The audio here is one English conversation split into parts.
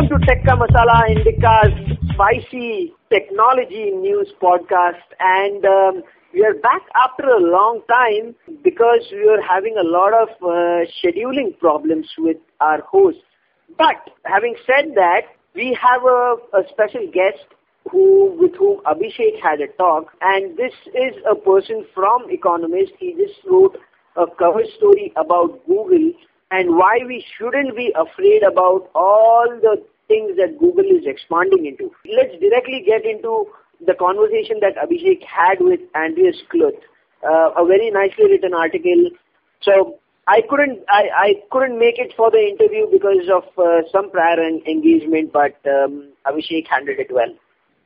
Welcome to Tekka Masala Indicast's spicy technology news podcast. And um, we are back after a long time because we are having a lot of uh, scheduling problems with our host. But having said that, we have a, a special guest who with whom Abhishek had a talk, and this is a person from Economist. He just wrote a cover story about Google and why we shouldn't be afraid about all the things that Google is expanding into. Let's directly get into the conversation that Abhishek had with Andreas Kluth, uh, a very nicely written article. So I couldn't I, I couldn't make it for the interview because of uh, some prior engagement, but um, Abhishek handled it well.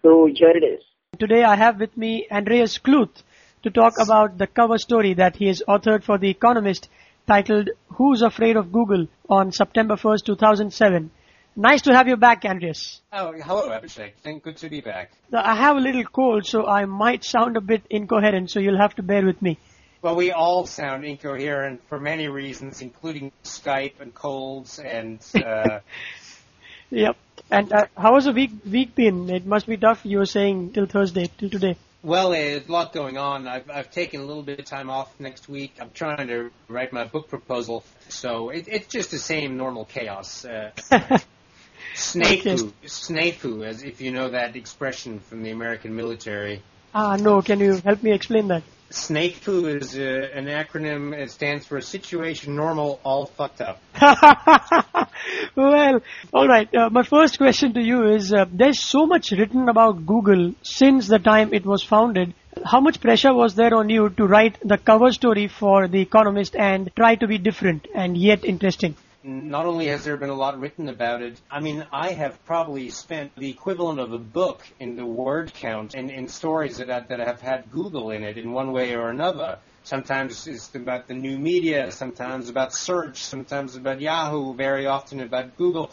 So here it is. Today I have with me Andreas Kluth to talk about the cover story that he has authored for The Economist titled Who's Afraid of Google on September 1st, 2007. Nice to have you back, Andreas. Oh, hello, Abhishek. Thank, good to be back. I have a little cold, so I might sound a bit incoherent, so you'll have to bear with me. Well, we all sound incoherent for many reasons, including Skype and colds and. Uh... yep. And uh, how has the week week been? It must be tough. You were saying till Thursday, till today. Well, there's a lot going on. I've, I've taken a little bit of time off next week. I'm trying to write my book proposal, so it, it's just the same normal chaos. Uh, snafu, snafu, as if you know that expression from the American military. Ah, no. Can you help me explain that? SNAFU is uh, an acronym. It stands for Situation Normal All Fucked Up. well, all right. Uh, my first question to you is: uh, There's so much written about Google since the time it was founded. How much pressure was there on you to write the cover story for The Economist and try to be different and yet interesting? Not only has there been a lot written about it, I mean, I have probably spent the equivalent of a book in the word count and in stories that, I, that have had Google in it in one way or another. Sometimes it's about the new media, sometimes about search, sometimes about Yahoo, very often about Google.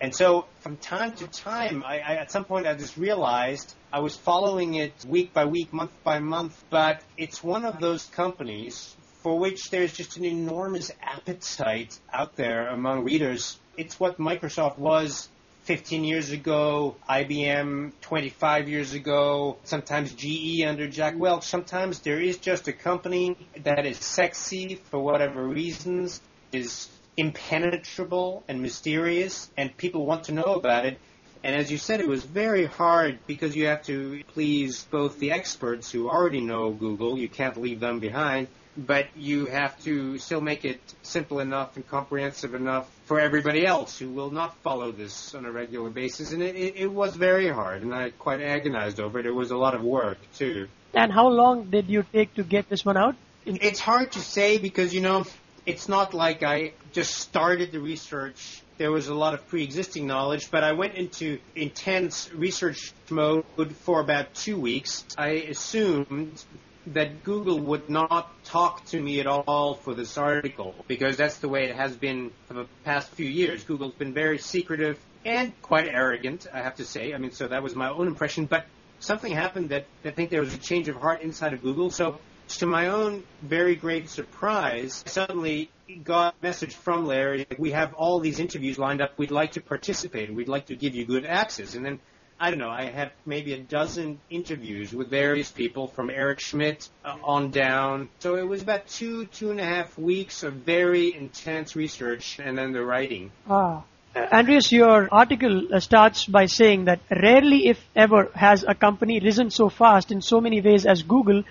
And so from time to time, I, I, at some point I just realized I was following it week by week, month by month, but it's one of those companies for which there's just an enormous appetite out there among readers. It's what Microsoft was 15 years ago, IBM 25 years ago, sometimes GE under Jack Welch. Sometimes there is just a company that is sexy for whatever reasons, is impenetrable and mysterious, and people want to know about it. And as you said, it was very hard because you have to please both the experts who already know Google, you can't leave them behind, but you have to still make it simple enough and comprehensive enough for everybody else who will not follow this on a regular basis. And it, it, it was very hard, and I quite agonized over it. It was a lot of work, too. And how long did you take to get this one out? It's hard to say because, you know, it's not like I just started the research. There was a lot of pre-existing knowledge, but I went into intense research mode for about two weeks. I assumed that Google would not talk to me at all for this article because that's the way it has been for the past few years. Google's been very secretive and quite arrogant, I have to say. I mean, so that was my own impression, but something happened that I think there was a change of heart inside of Google. So to my own very great surprise, I suddenly got a message from Larry, we have all these interviews lined up. We'd like to participate. We'd like to give you good access. And then I don't know, I had maybe a dozen interviews with various people from Eric Schmidt uh, on down. So it was about two, two and a half weeks of very intense research and then the writing. Ah. Uh, Andreas, your article uh, starts by saying that rarely, if ever, has a company risen so fast in so many ways as Google,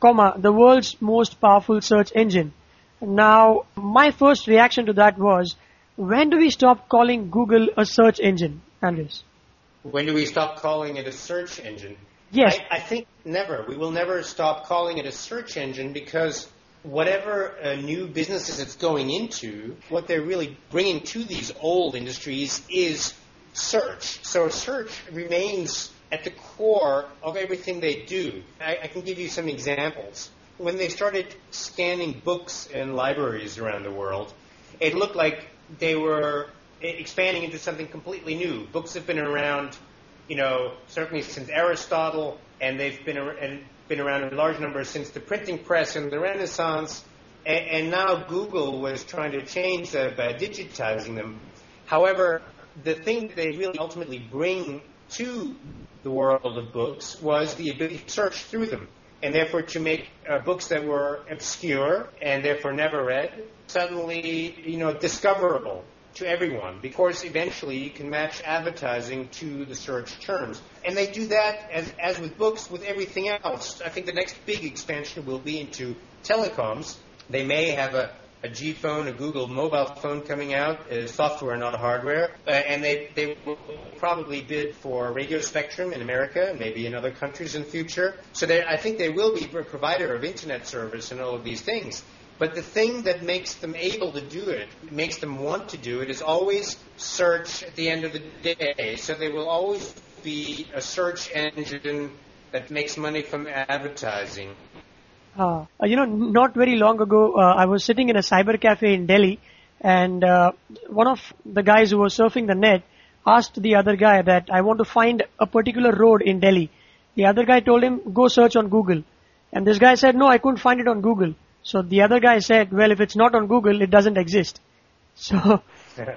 comma, the world's most powerful search engine. Now, my first reaction to that was, when do we stop calling Google a search engine, Andreas? When do we stop calling it a search engine? Yes. I, I think never. We will never stop calling it a search engine because whatever uh, new businesses it's going into, what they're really bringing to these old industries is search. So search remains at the core of everything they do. I, I can give you some examples. When they started scanning books in libraries around the world, it looked like they were expanding into something completely new. Books have been around, you know, certainly since Aristotle, and they've been and been around in large numbers since the printing press and the Renaissance. And, and now Google was trying to change that by digitizing them. However, the thing that they really ultimately bring to the world of books was the ability to search through them. And therefore, to make uh, books that were obscure and therefore never read suddenly, you know, discoverable to everyone because eventually you can match advertising to the search terms. And they do that, as, as with books, with everything else. I think the next big expansion will be into telecoms. They may have a, a G phone, a Google mobile phone coming out, uh, software, not hardware, uh, and they, they will probably bid for radio spectrum in America, and maybe in other countries in the future. So they, I think they will be a provider of internet service and all of these things. But the thing that makes them able to do it, makes them want to do it, is always search at the end of the day. So they will always be a search engine that makes money from advertising. Uh, you know, not very long ago, uh, I was sitting in a cyber cafe in Delhi, and uh, one of the guys who was surfing the net asked the other guy that I want to find a particular road in Delhi. The other guy told him, go search on Google. And this guy said, no, I couldn't find it on Google. So the other guy said, well, if it's not on Google, it doesn't exist. So.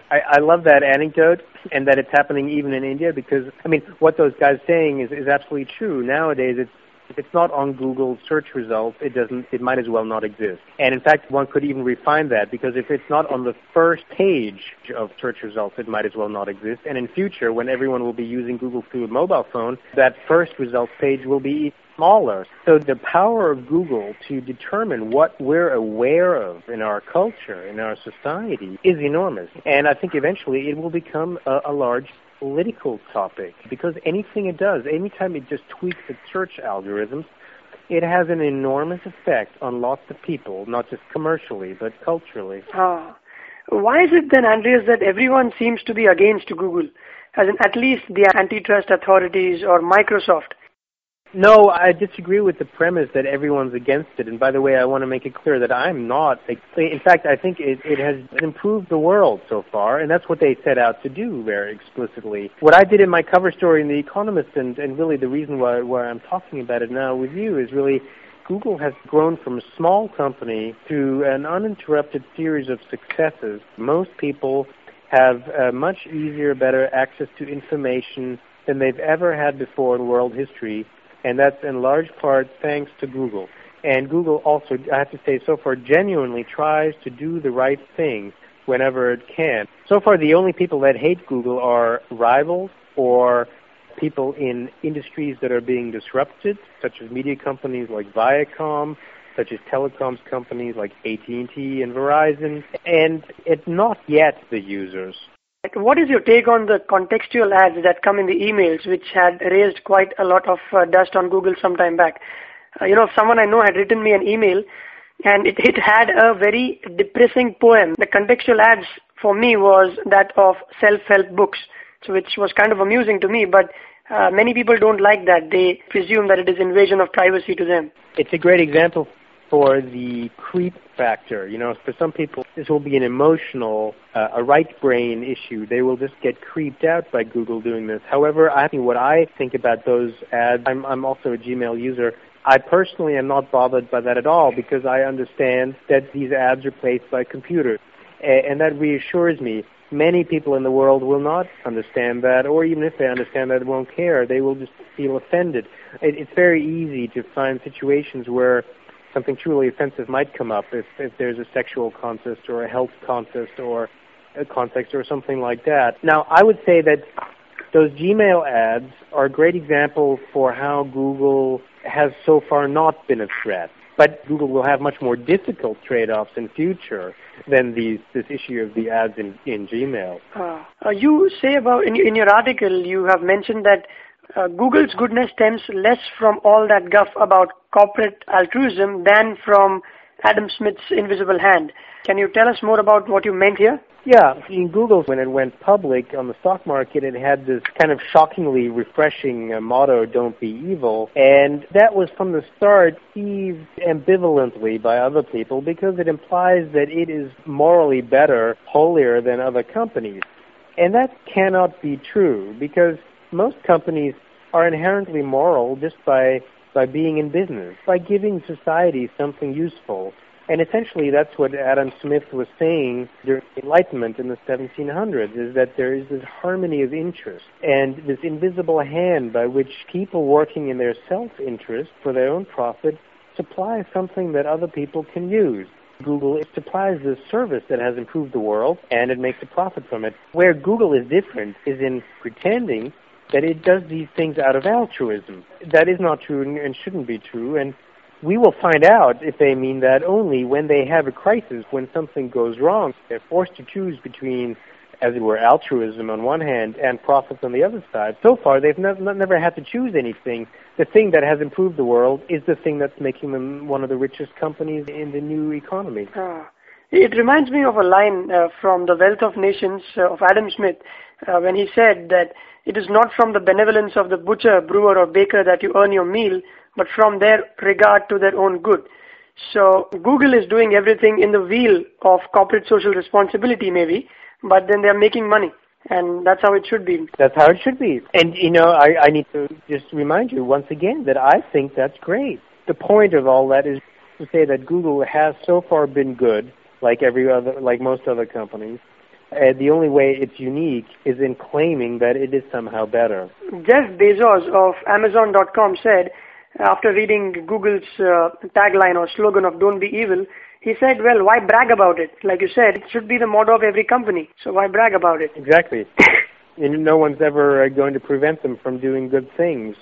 I, I love that anecdote and that it's happening even in India because, I mean, what those guys saying is, is absolutely true. Nowadays, it's if it's not on Google search results, it doesn't. It might as well not exist. And in fact, one could even refine that because if it's not on the first page of search results, it might as well not exist. And in future, when everyone will be using Google through a mobile phone, that first results page will be smaller. So the power of Google to determine what we're aware of in our culture, in our society, is enormous. And I think eventually it will become a, a large political topic because anything it does, anytime it just tweaks its search algorithms, it has an enormous effect on lots of people, not just commercially, but culturally. Ah. Why is it then, Andreas, that everyone seems to be against Google? As in, at least the antitrust authorities or Microsoft. No, I disagree with the premise that everyone's against it. And by the way, I want to make it clear that I'm not. In fact, I think it, it has improved the world so far, and that's what they set out to do very explicitly. What I did in my cover story in The Economist, and, and really the reason why, why I'm talking about it now with you, is really Google has grown from a small company to an uninterrupted series of successes. Most people have much easier, better access to information than they've ever had before in world history and that's in large part thanks to Google. And Google also, I have to say, so far genuinely tries to do the right thing whenever it can. So far, the only people that hate Google are rivals or people in industries that are being disrupted, such as media companies like Viacom, such as telecoms companies like AT&T and Verizon, and it's not yet the users. What is your take on the contextual ads that come in the emails, which had raised quite a lot of uh, dust on Google some time back? Uh, you know, someone I know had written me an email, and it, it had a very depressing poem. The contextual ads for me was that of self-help books, so which was kind of amusing to me, but uh, many people don't like that. They presume that it is invasion of privacy to them. It's a great example for the creep factor. You know, for some people, this will be an emotional, uh, a right brain issue. They will just get creeped out by Google doing this. However, I think what I think about those ads, I'm, I'm also a Gmail user. I personally am not bothered by that at all because I understand that these ads are placed by computers. And that reassures me. Many people in the world will not understand that, or even if they understand that, won't care. They will just feel offended. It's very easy to find situations where something truly offensive might come up if, if there's a sexual contest or a health contest or a context or something like that. Now, I would say that those Gmail ads are a great example for how Google has so far not been a threat. But Google will have much more difficult trade-offs in future than these, this issue of the ads in, in Gmail. Uh, you say about in, in your article you have mentioned that uh, Google's goodness stems less from all that guff about corporate altruism than from Adam Smith's invisible hand. Can you tell us more about what you meant here? Yeah, in Google, when it went public on the stock market, it had this kind of shockingly refreshing uh, motto, don't be evil. And that was from the start perceived ambivalently by other people because it implies that it is morally better, holier than other companies. And that cannot be true because most companies are inherently moral just by by being in business, by giving society something useful. And essentially, that's what Adam Smith was saying during the Enlightenment in the 1700s, is that there is this harmony of interest and this invisible hand by which people working in their self-interest for their own profit supply something that other people can use. Google supplies this service that has improved the world and it makes a profit from it. Where Google is different is in pretending that it does these things out of altruism. That is not true and shouldn't be true. And we will find out if they mean that only when they have a crisis, when something goes wrong. They're forced to choose between, as it were, altruism on one hand and profits on the other side. So far, they've never, never had to choose anything. The thing that has improved the world is the thing that's making them one of the richest companies in the new economy. Ah. It reminds me of a line uh, from The Wealth of Nations uh, of Adam Smith uh, when he said that it is not from the benevolence of the butcher, brewer, or baker that you earn your meal, but from their regard to their own good. So Google is doing everything in the wheel of corporate social responsibility maybe, but then they're making money. And that's how it should be. That's how it should be. And, you know, I, I need to just remind you once again that I think that's great. The point of all that is to say that Google has so far been good, like every other, like most other companies, uh, the only way it's unique is in claiming that it is somehow better. Jeff Bezos of Amazon.com said, after reading Google's uh, tagline or slogan of "Don't be evil," he said, "Well, why brag about it? Like you said, it should be the motto of every company. So why brag about it?" Exactly. and no one's ever uh, going to prevent them from doing good things.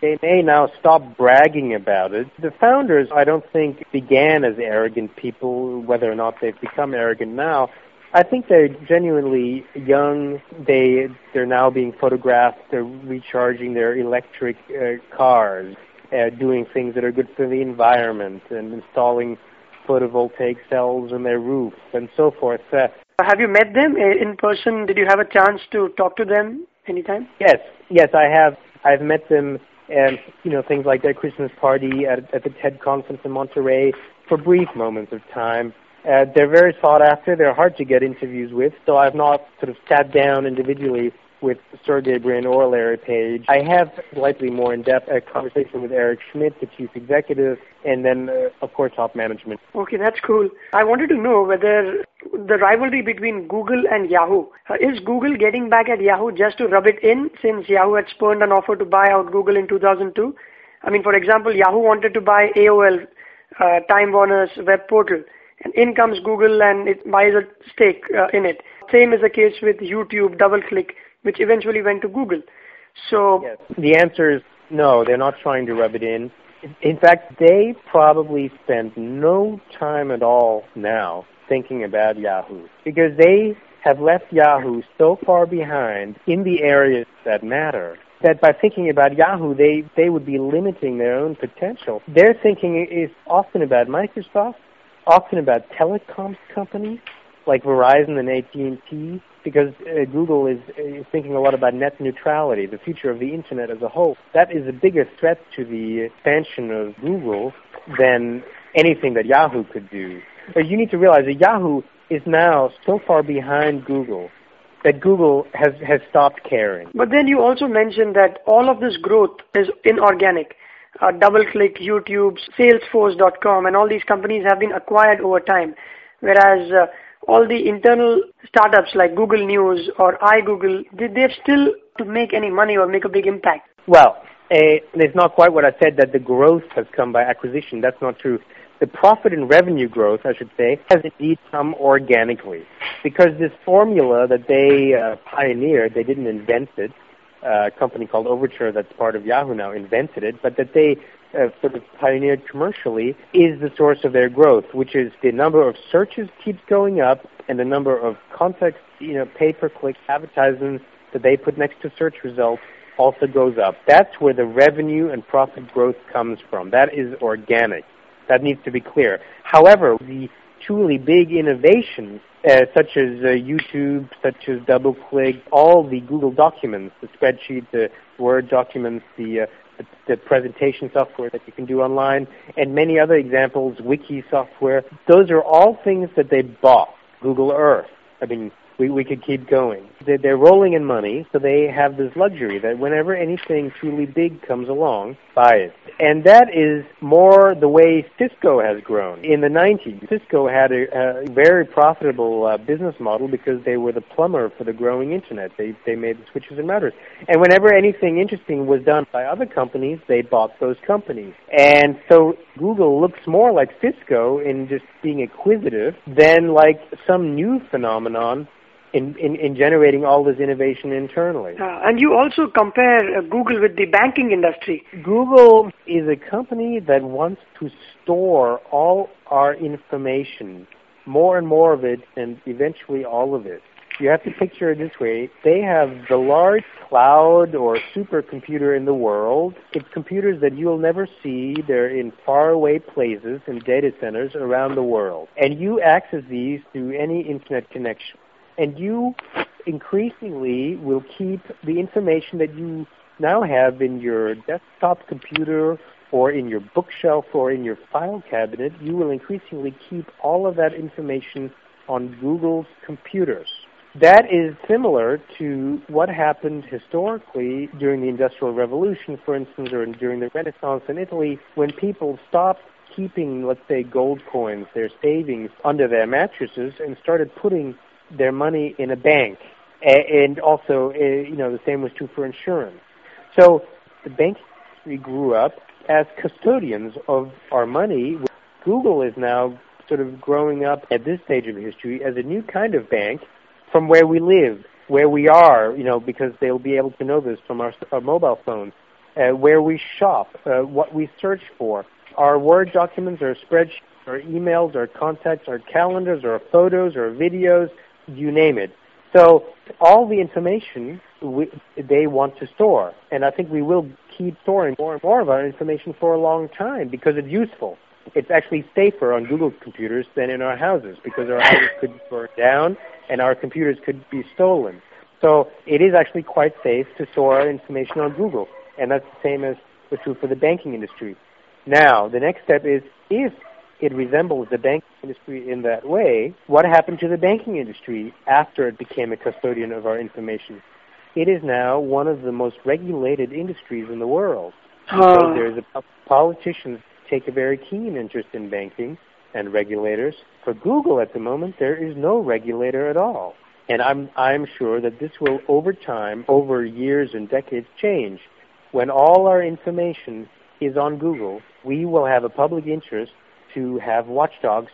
They may now stop bragging about it. The founders, I don't think, began as arrogant people, whether or not they've become arrogant now. I think they're genuinely young. They they're now being photographed. They're recharging their electric uh, cars uh, doing things that are good for the environment and installing photovoltaic cells on their roof and so forth. Uh, have you met them in person? Did you have a chance to talk to them anytime? Yes, yes, I have. I've met them and you know things like their Christmas party at, at the TED conference in Monterey for brief moments of time. Uh, they're very sought after. They're hard to get interviews with, so I've not sort of sat down individually with Sergey Brin or Larry Page. I have slightly more in-depth a conversation with Eric Schmidt, the chief executive, and then, uh, of course, top management. Okay, that's cool. I wanted to know whether the rivalry between Google and Yahoo, uh, is Google getting back at Yahoo just to rub it in since Yahoo had spurned an offer to buy out Google in 2002? I mean, for example, Yahoo wanted to buy AOL, uh, Time Warner's web portal, and in comes Google and it buys a stake uh, in it. Same is the case with YouTube, DoubleClick, which eventually went to Google. So yes. the answer is no, they're not trying to rub it in. In fact, they probably spend no time at all now thinking about Yahoo because they have left Yahoo so far behind in the areas that matter that by thinking about Yahoo, they, they would be limiting their own potential. Their thinking is often about Microsoft, often about telecom companies like Verizon and AT&T, because uh, Google is, is thinking a lot about net neutrality, the future of the internet as a whole. That is a bigger threat to the expansion of Google than anything that Yahoo could do. But you need to realize that Yahoo is now so far behind Google that Google has, has stopped caring. But then you also mentioned that all of this growth is inorganic. Uh, DoubleClick, YouTube, Salesforce.com, and all these companies have been acquired over time. Whereas uh, all the internal startups like Google News or iGoogle, they, they've still to make any money or make a big impact. Well, uh, it's not quite what I said that the growth has come by acquisition. That's not true. The profit and revenue growth, I should say, has indeed come organically because this formula that they uh, pioneered, they didn't invent it. Uh, a company called Overture, that's part of Yahoo now, invented it, but that they uh, sort of pioneered commercially is the source of their growth, which is the number of searches keeps going up and the number of context, you know, pay-per-click advertisements that they put next to search results also goes up. That's where the revenue and profit growth comes from. That is organic. That needs to be clear. However, the truly big innovations, uh, such as uh, YouTube, such as DoubleClick, all the Google documents, the spreadsheet, the Word documents, the uh, the presentation software that you can do online, and many other examples, wiki software. Those are all things that they bought. Google Earth. I mean, we, we could keep going. They're, they're rolling in money, so they have this luxury that whenever anything truly big comes along, buy it. And that is more the way Cisco has grown. In the 90s, Cisco had a, a very profitable uh, business model because they were the plumber for the growing internet. They, they made the switches and routers. And whenever anything interesting was done by other companies, they bought those companies. And so Google looks more like Cisco in just being acquisitive than like some new phenomenon in, in, in generating all this innovation internally. Uh, and you also compare uh, Google with the banking industry. Google is a company that wants to store all our information, more and more of it, and eventually all of it. You have to picture it this way. They have the large cloud or supercomputer in the world. It's computers that you'll never see. They're in faraway places in data centers around the world. And you access these through any internet connection and you increasingly will keep the information that you now have in your desktop computer or in your bookshelf or in your file cabinet, you will increasingly keep all of that information on Google's computers. That is similar to what happened historically during the Industrial Revolution, for instance, or during the Renaissance in Italy, when people stopped keeping, let's say, gold coins, their savings, under their mattresses and started putting their money in a bank. And also, you know, the same was true for insurance. So the bank industry grew up as custodians of our money. Google is now sort of growing up at this stage of history as a new kind of bank from where we live, where we are, you know, because they'll be able to know this from our, our mobile phones, uh, where we shop, uh, what we search for, our Word documents, our spreadsheets, our emails, our contacts, our calendars, our photos, our videos, you name it. So all the information we, they want to store, and I think we will keep storing more and more of our information for a long time because it's useful. It's actually safer on Google computers than in our houses because our houses could burn down and our computers could be stolen. So it is actually quite safe to store our information on Google, and that's the same as the true for the banking industry. Now, the next step is if it resembles the banking industry in that way, what happened to the banking industry after it became a custodian of our information? It is now one of the most regulated industries in the world. Uh. there's a, politicians take a very keen interest in banking and regulators. For Google at the moment, there is no regulator at all. And I'm, I'm sure that this will, over time, over years and decades, change. When all our information is on Google, we will have a public interest to have watchdogs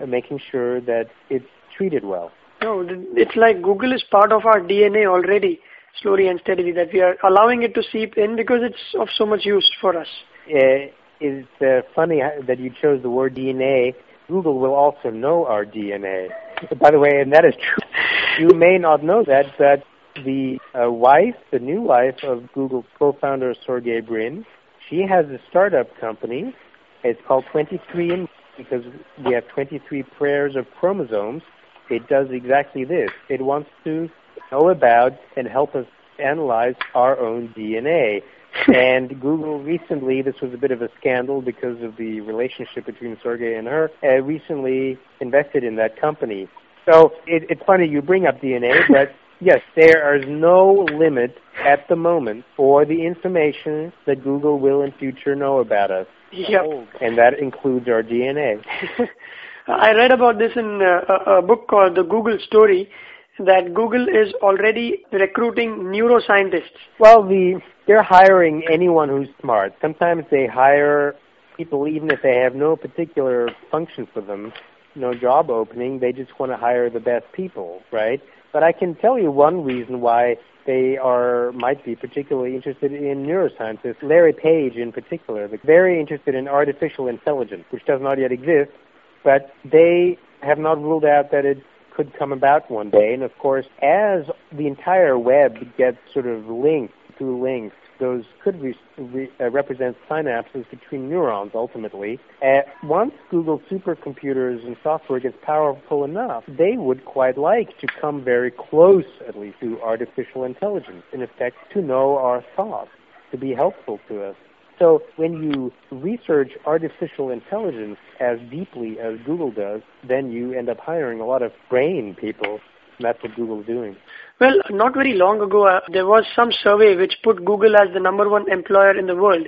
uh, making sure that it's treated well. No, it's like Google is part of our DNA already, slowly and steadily, that we are allowing it to seep in because it's of so much use for us. Uh, it's uh, funny that you chose the word DNA. Google will also know our DNA. By the way, and that is true. You may not know that, but the uh, wife, the new wife of Google co-founder Sergey Brin, she has a startup company it's called 23 because we have 23 pairs of chromosomes. It does exactly this. It wants to know about and help us analyze our own DNA. and Google recently, this was a bit of a scandal because of the relationship between Sergey and her, uh, recently invested in that company. So it, it's funny you bring up DNA, but yes, there is no limit at the moment for the information that Google will in future know about us. Yep. And that includes our DNA. I read about this in uh, a, a book called The Google Story that Google is already recruiting neuroscientists. Well, the they're hiring anyone who's smart. Sometimes they hire people even if they have no particular function for them, no job opening, they just want to hire the best people, right? But I can tell you one reason why they are might be particularly interested in neuroscientists. Larry Page, in particular, very interested in artificial intelligence, which does not yet exist, but they have not ruled out that it could come about one day. And of course, as the entire web gets sort of linked through links those could re- re- uh, represent synapses between neurons ultimately. Once Google supercomputers and software gets powerful enough, they would quite like to come very close, at least, to artificial intelligence, in effect, to know our thoughts, to be helpful to us. So when you research artificial intelligence as deeply as Google does, then you end up hiring a lot of brain people. That's what Google's doing. Well, not very long ago, uh, there was some survey which put Google as the number one employer in the world.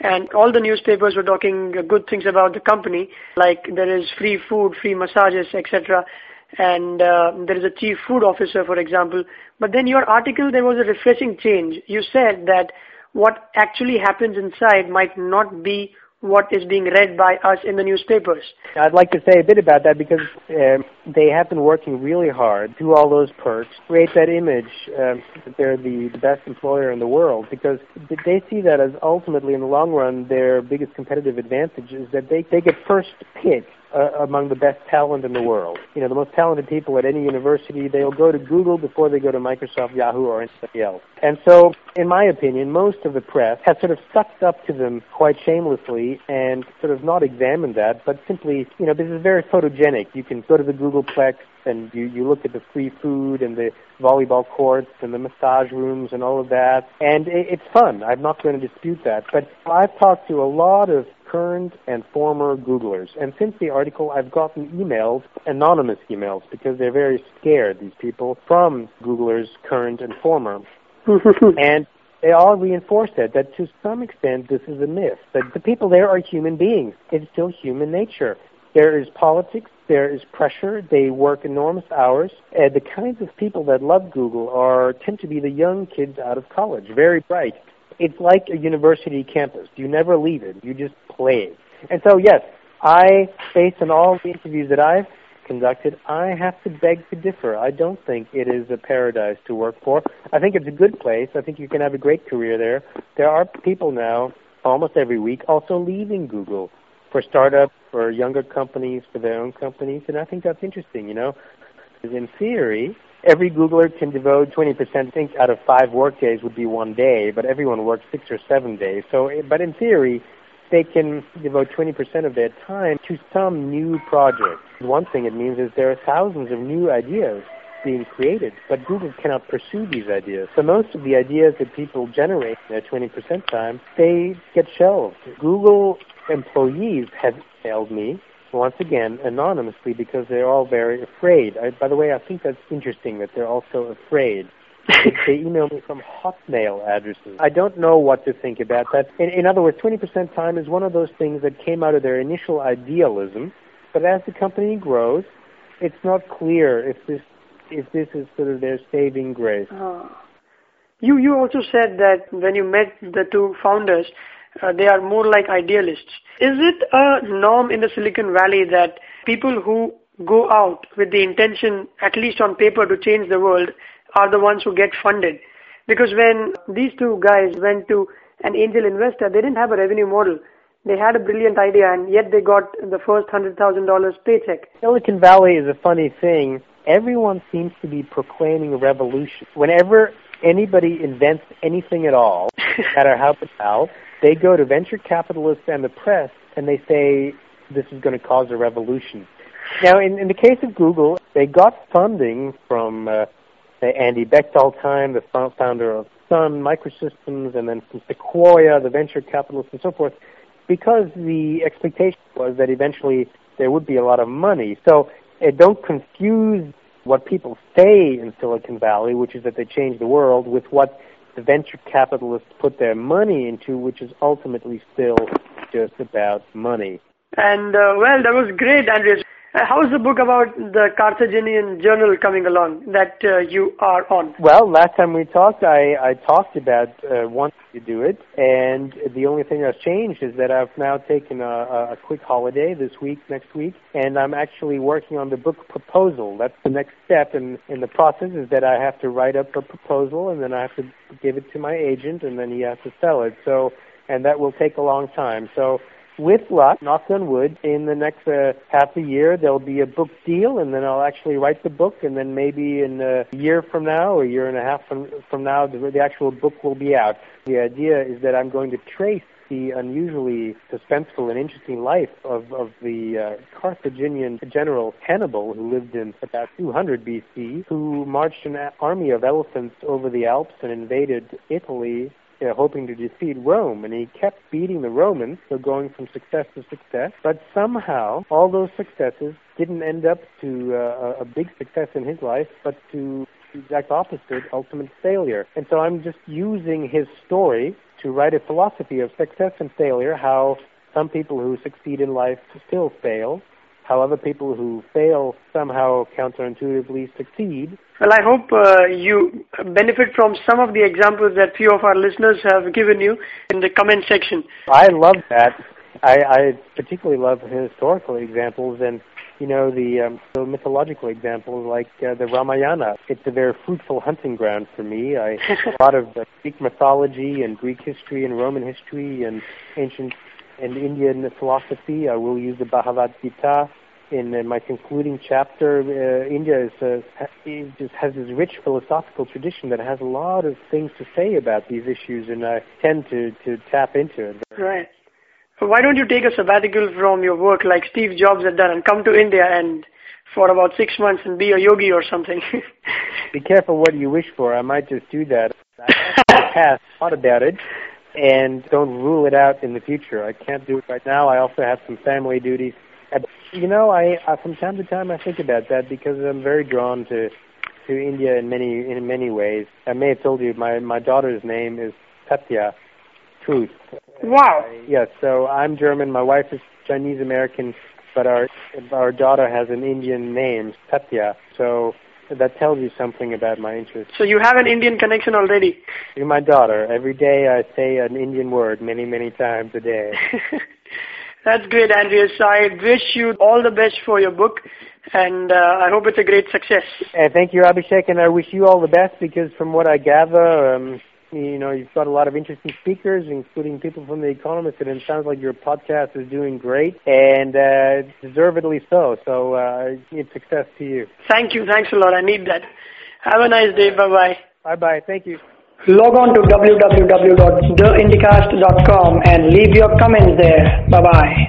and all the newspapers were talking good things about the company, like there is free food, free massages, etc. And uh, there is a chief food officer, for example. But then your article, there was a refreshing change. You said that what actually happens inside might not be what is being read by us in the newspapers. I'd like to say a bit about that because um, they have been working really hard to all those perks, create that image um, that they're the, the best employer in the world because they see that as ultimately in the long run their biggest competitive advantage is that they, they get first pick uh, among the best talent in the world. You know, the most talented people at any university, they'll go to Google before they go to Microsoft, Yahoo, or anybody else. And so, in my opinion, most of the press has sort of sucked up to them quite shamelessly and sort of not examined that, but simply, you know, this is very photogenic. You can go to the Googleplex and you, you look at the free food and the volleyball courts and the massage rooms and all of that. And it, it's fun. I'm not going to dispute that. But I've talked to a lot of current and former Googlers. And since the article, I've gotten emails, anonymous emails, because they're very scared, these people, from Googlers, current and former. and they all reinforce that, that to some extent this is a myth, that the people there are human beings. It's still human nature. There is politics, there is pressure, they work enormous hours. And the kinds of people that love Google are tend to be the young kids out of college, very bright. It's like a university campus. You never leave it. You just play. it. And so yes, I based on all the interviews that I've conducted, I have to beg to differ. I don't think it is a paradise to work for. I think it's a good place. I think you can have a great career there. There are people now almost every week also leaving Google for startups, for younger companies, for their own companies, and I think that's interesting. You know, in theory, every Googler can devote 20%. I think out of five work days would be one day, but everyone works six or seven days. So, eh, but in theory, they can devote 20% of their time to some new project. One thing it means is there are thousands of new ideas being created, but Google cannot pursue these ideas. So most of the ideas that people generate in their 20% time, they get shelved. Google employees have emailed me once again anonymously because they're all very afraid. I, by the way, I think that's interesting that they're also afraid. they email me from Hotmail addresses. I don't know what to think about that. In, in other words, 20% time is one of those things that came out of their initial idealism, but as the company grows, it's not clear if this if this is sort of their saving grace. Uh, you you also said that when you met the two founders, uh, they are more like idealists. Is it a norm in the Silicon Valley that people who go out with the intention, at least on paper, to change the world are the ones who get funded? Because when these two guys went to an angel investor, they didn't have a revenue model. They had a brilliant idea and yet they got the first $100,000 paycheck. Silicon Valley is a funny thing. Everyone seems to be proclaiming a revolution. Whenever anybody invents anything at all, no matter how banal, they go to venture capitalists and the press and they say this is going to cause a revolution. Now, in, in the case of Google, they got funding from uh, Andy Bechtolsheim, the founder of Sun Microsystems, and then from Sequoia, the venture capitalists, and so forth, because the expectation was that eventually there would be a lot of money. So uh, don't confuse what people say in Silicon Valley, which is that they change the world, with what the venture capitalists put their money into, which is ultimately still just about money. And uh, well, that was great, Andreas. Uh, how's the book about the Carthaginian journal coming along that uh, you are on? Well, last time we talked, I, I talked about uh, wanting to do it, and the only thing that's changed is that I've now taken a, a quick holiday this week, next week, and I'm actually working on the book proposal. That's the next step in, in the process is that I have to write up a proposal, and then I have to give it to my agent, and then he has to sell it. So, and that will take a long time. So with luck, knock on wood, in the next uh, half a year, there'll be a book deal, and then I'll actually write the book, and then maybe in a year from now, or a year and a half from, from now, the, the actual book will be out. The idea is that I'm going to trace the unusually suspenseful and interesting life of, of the uh, Carthaginian general Hannibal, who lived in about 200 BC, who marched an army of elephants over the Alps and invaded Italy you know, hoping to defeat Rome, and he kept beating the Romans, so going from success to success. But somehow, all those successes didn't end up to uh, a big success in his life, but to the exact opposite, ultimate failure. And so I'm just using his story to write a philosophy of success and failure, how some people who succeed in life still fail, how other people who fail somehow counterintuitively succeed. Well, I hope uh, you benefit from some of the examples that few of our listeners have given you in the comment section. I love that. I, I particularly love historical examples and you know the, um, the mythological examples like uh, the Ramayana. It's a very fruitful hunting ground for me. I a lot of uh, Greek mythology and Greek history and Roman history and ancient and Indian philosophy. I will use the Bhagavad Gita in, in my concluding chapter. Uh, India is, uh, just has this rich philosophical tradition that has a lot of things to say about these issues, and I tend to to tap into it. Right. Why don't you take a sabbatical from your work like Steve Jobs had done and come to India and for about six months and be a yogi or something? be careful what you wish for. I might just do that. I have thought about it and don't rule it out in the future. I can't do it right now. I also have some family duties. You know, I, I from time to time I think about that because I'm very drawn to to India in many in many ways. I may have told you my my daughter's name is Satya, truth. Wow. Uh, yes, so I'm German. My wife is Chinese American, but our our daughter has an Indian name, Satya. So that tells you something about my interest. So you have an Indian connection already. You're my daughter. Every day I say an Indian word many many times a day. That's great, Andreas. I wish you all the best for your book, and uh, I hope it's a great success. Uh, thank you, Abhishek, and I wish you all the best because from what I gather, um, you know, you've got a lot of interesting speakers, including people from The Economist, and it sounds like your podcast is doing great, and uh, deservedly so. So, uh, it's success to you. Thank you. Thanks a lot. I need that. Have a nice day. Bye-bye. Bye-bye. Thank you. Log on to www.theindicast.com and leave your comments there. Bye-bye.